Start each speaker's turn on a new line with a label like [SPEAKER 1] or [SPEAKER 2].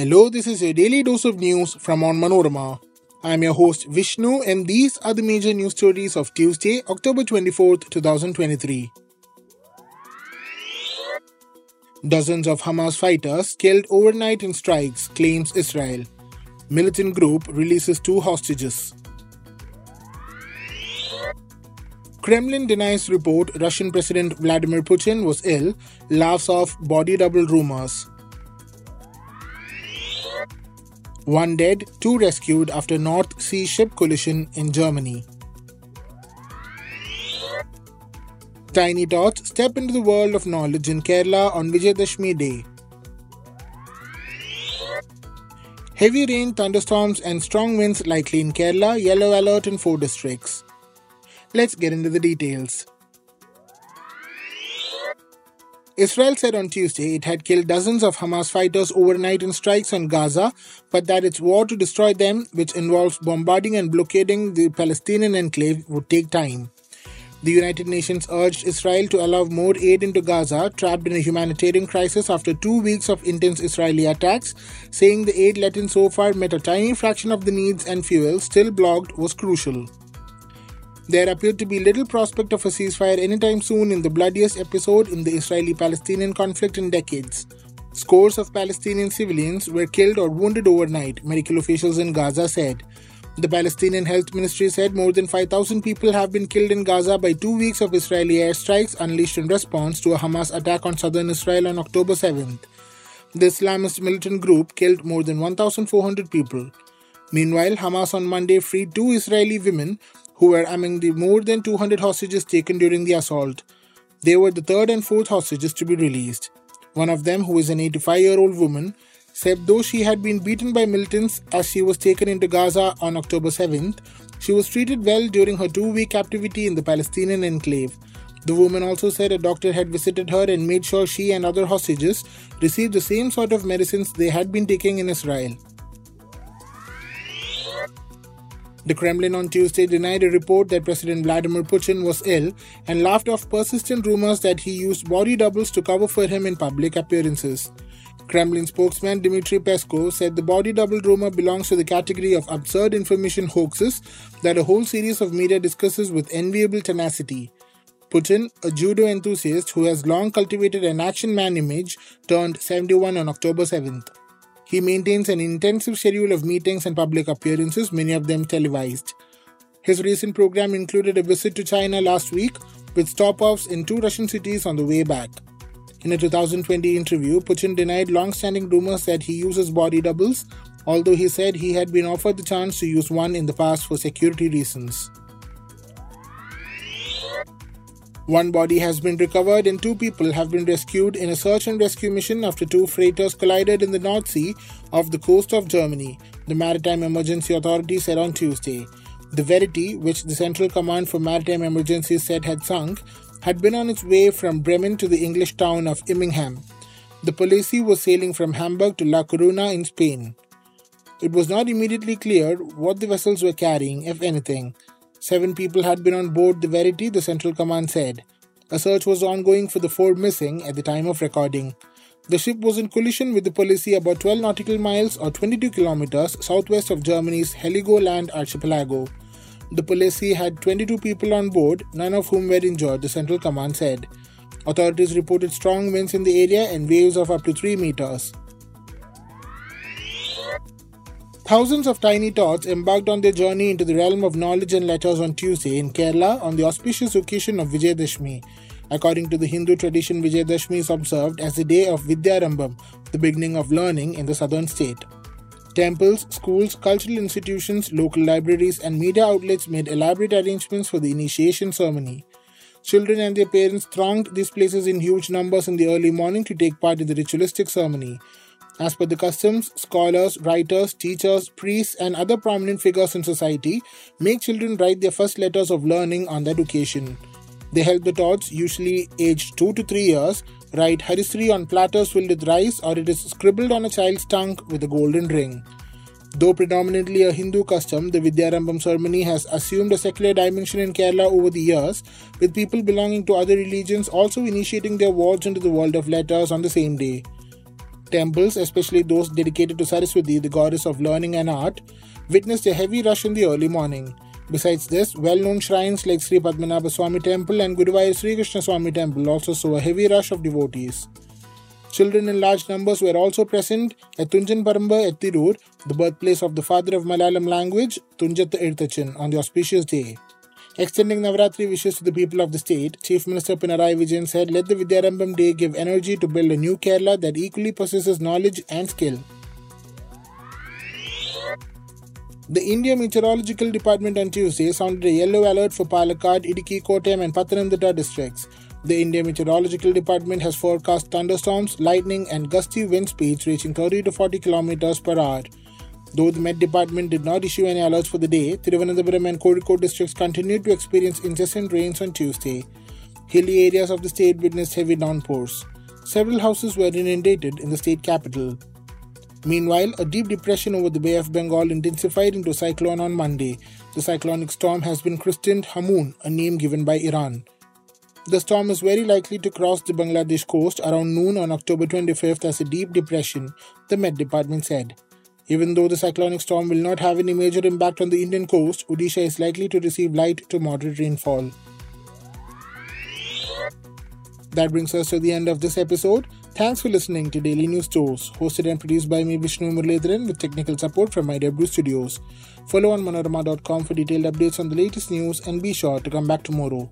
[SPEAKER 1] Hello, this is your daily dose of news from Onmanorama. I'm your host Vishnu, and these are the major news stories of Tuesday, October 24th, 2023. Dozens of Hamas fighters killed overnight in strikes, claims Israel. Militant group releases two hostages. Kremlin denies report Russian President Vladimir Putin was ill, laughs off body double rumors. One dead, two rescued after North Sea ship collision in Germany. Tiny Tots step into the world of knowledge in Kerala on Vijayadashmi Day. Heavy rain, thunderstorms, and strong winds likely in Kerala, yellow alert in four districts. Let's get into the details. Israel said on Tuesday it had killed dozens of Hamas fighters overnight in strikes on Gaza, but that its war to destroy them, which involves bombarding and blockading the Palestinian enclave, would take time. The United Nations urged Israel to allow more aid into Gaza, trapped in a humanitarian crisis after two weeks of intense Israeli attacks, saying the aid let in so far met a tiny fraction of the needs and fuel still blocked was crucial. There appeared to be little prospect of a ceasefire anytime soon in the bloodiest episode in the Israeli Palestinian conflict in decades. Scores of Palestinian civilians were killed or wounded overnight, medical officials in Gaza said. The Palestinian Health Ministry said more than 5,000 people have been killed in Gaza by two weeks of Israeli airstrikes unleashed in response to a Hamas attack on southern Israel on October 7th. The Islamist militant group killed more than 1,400 people. Meanwhile, Hamas on Monday freed two Israeli women who were among the more than 200 hostages taken during the assault. They were the third and fourth hostages to be released. One of them, who is an 85 year old woman, said though she had been beaten by militants as she was taken into Gaza on October 7th, she was treated well during her two week captivity in the Palestinian enclave. The woman also said a doctor had visited her and made sure she and other hostages received the same sort of medicines they had been taking in Israel. The Kremlin on Tuesday denied a report that President Vladimir Putin was ill and laughed off persistent rumors that he used body doubles to cover for him in public appearances. Kremlin spokesman Dmitry Peskov said the body double rumor belongs to the category of absurd information hoaxes that a whole series of media discusses with enviable tenacity. Putin, a judo enthusiast who has long cultivated an action man image, turned 71 on October 7th. He maintains an intensive schedule of meetings and public appearances, many of them televised. His recent program included a visit to China last week with stopoffs in two Russian cities on the way back. In a 2020 interview, Putin denied long standing rumors that he uses body doubles, although he said he had been offered the chance to use one in the past for security reasons. One body has been recovered and two people have been rescued in a search and rescue mission after two freighters collided in the North Sea off the coast of Germany, the Maritime Emergency Authority said on Tuesday. The Verity, which the Central Command for Maritime Emergencies said had sunk, had been on its way from Bremen to the English town of Immingham. The Palissy was sailing from Hamburg to La Coruna in Spain. It was not immediately clear what the vessels were carrying, if anything. Seven people had been on board the Verity, the Central Command said. A search was ongoing for the four missing at the time of recording. The ship was in collision with the Palissy about 12 nautical miles or 22 kilometers southwest of Germany's Heligoland archipelago. The Palissy had 22 people on board, none of whom were injured, the Central Command said. Authorities reported strong winds in the area and waves of up to 3 meters. Thousands of tiny tots embarked on their journey into the realm of knowledge and letters on Tuesday in Kerala on the auspicious occasion of Vijayadashmi. According to the Hindu tradition, Vijayadashmi is observed as the day of Vidyarambham, the beginning of learning in the southern state. Temples, schools, cultural institutions, local libraries, and media outlets made elaborate arrangements for the initiation ceremony. Children and their parents thronged these places in huge numbers in the early morning to take part in the ritualistic ceremony. As per the customs, scholars, writers, teachers, priests, and other prominent figures in society make children write their first letters of learning on that occasion. They help the tots, usually aged 2 to 3 years, write Harisri on platters filled with rice or it is scribbled on a child's tongue with a golden ring. Though predominantly a Hindu custom, the Vidyarambham ceremony has assumed a secular dimension in Kerala over the years, with people belonging to other religions also initiating their wards into the world of letters on the same day. Temples, especially those dedicated to Saraswati, the goddess of learning and art, witnessed a heavy rush in the early morning. Besides this, well-known shrines like Sri Padmanabha Swami Temple and Guruvayur Sri Krishna Swami Temple also saw a heavy rush of devotees. Children in large numbers were also present at Tunjan Paramba at Tirur, the birthplace of the father of Malayalam language, Tunjatha Ezhuthachan, on the auspicious day. Extending Navratri wishes to the people of the state, Chief Minister Pinarayi Vijayan said, Let the Vidyarambham Day give energy to build a new Kerala that equally possesses knowledge and skill. The India Meteorological Department on Tuesday sounded a yellow alert for Palakkad, Idukki, Kottayam, and Pathanamthitta districts. The India Meteorological Department has forecast thunderstorms, lightning, and gusty wind speeds reaching 30 to 40 km per hour. Though the Met Department did not issue any alerts for the day, Thiruvananthapuram and Kozhikode districts continued to experience incessant rains on Tuesday. Hilly areas of the state witnessed heavy downpours. Several houses were inundated in the state capital. Meanwhile, a deep depression over the Bay of Bengal intensified into a cyclone on Monday. The cyclonic storm has been christened Hamoon, a name given by Iran. The storm is very likely to cross the Bangladesh coast around noon on October 25th as a deep depression, the Met Department said. Even though the cyclonic storm will not have any major impact on the Indian coast, Odisha is likely to receive light to moderate rainfall. That brings us to the end of this episode. Thanks for listening to Daily News Tours, hosted and produced by me, Vishnu Muralidharan, with technical support from IW Studios. Follow onmanorama.com for detailed updates on the latest news and be sure to come back tomorrow.